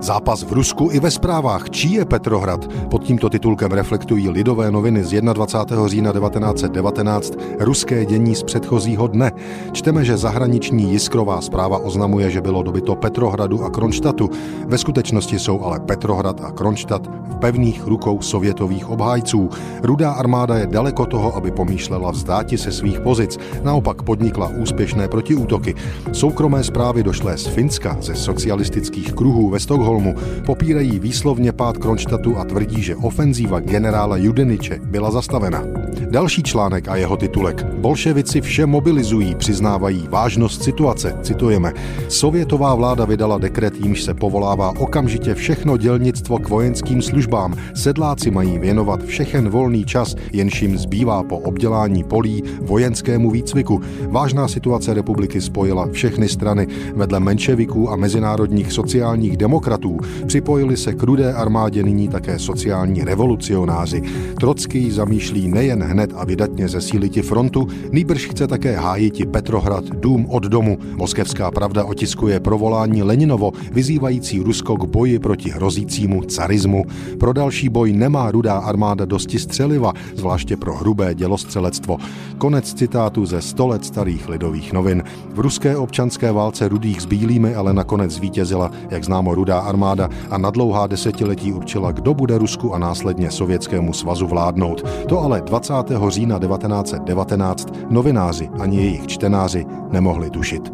Zápas v Rusku i ve zprávách. Čí je Petrohrad? Pod tímto titulkem reflektují lidové noviny z 21. října 1919 ruské dění z předchozího dne. Čteme, že zahraniční jiskrová zpráva oznamuje, že bylo dobyto Petrohradu a Kronštatu. Ve skutečnosti jsou ale Petrohrad a Kronštat v pevných rukou sovětových obhájců. Rudá armáda je daleko toho, aby pomýšlela vzdáti se svých pozic. Naopak podnikla úspěšné protiútoky. Soukromé zprávy došlé z Finska, ze socialistických kruhů ve Stockholmu Stockholmu popírají výslovně pád Kronštatu a tvrdí, že ofenzíva generála Judeniče byla zastavena. Další článek a jeho titulek. Bolševici vše mobilizují, přiznávají vážnost situace. Citujeme. Sovětová vláda vydala dekret, jímž se povolává okamžitě všechno dělnictvo k vojenským službám. Sedláci mají věnovat všechen volný čas, jenž jim zbývá po obdělání polí vojenskému výcviku. Vážná situace republiky spojila všechny strany. Vedle menševiků a mezinárodních sociálních demokratů připojili se k rudé armádě nyní také sociální revolucionáři. Trocký zamýšlí nejen hned a vydatně zesíliti frontu, nýbrž chce také hájiti Petrohrad dům od domu. Moskevská pravda otiskuje provolání Leninovo, vyzývající Rusko k boji proti hrozícímu carismu. Pro další boj nemá rudá armáda dosti střeliva, zvláště pro hrubé dělostřelectvo. Konec citátu ze 100 let starých lidových novin. V ruské občanské válce rudých s bílými ale nakonec zvítězila, jak známo, rudá armáda a na dlouhá desetiletí určila, kdo bude Rusku a následně Sovětskému svazu vládnout. To ale 20. října 1919 novináři ani jejich čtenáři nemohli tušit.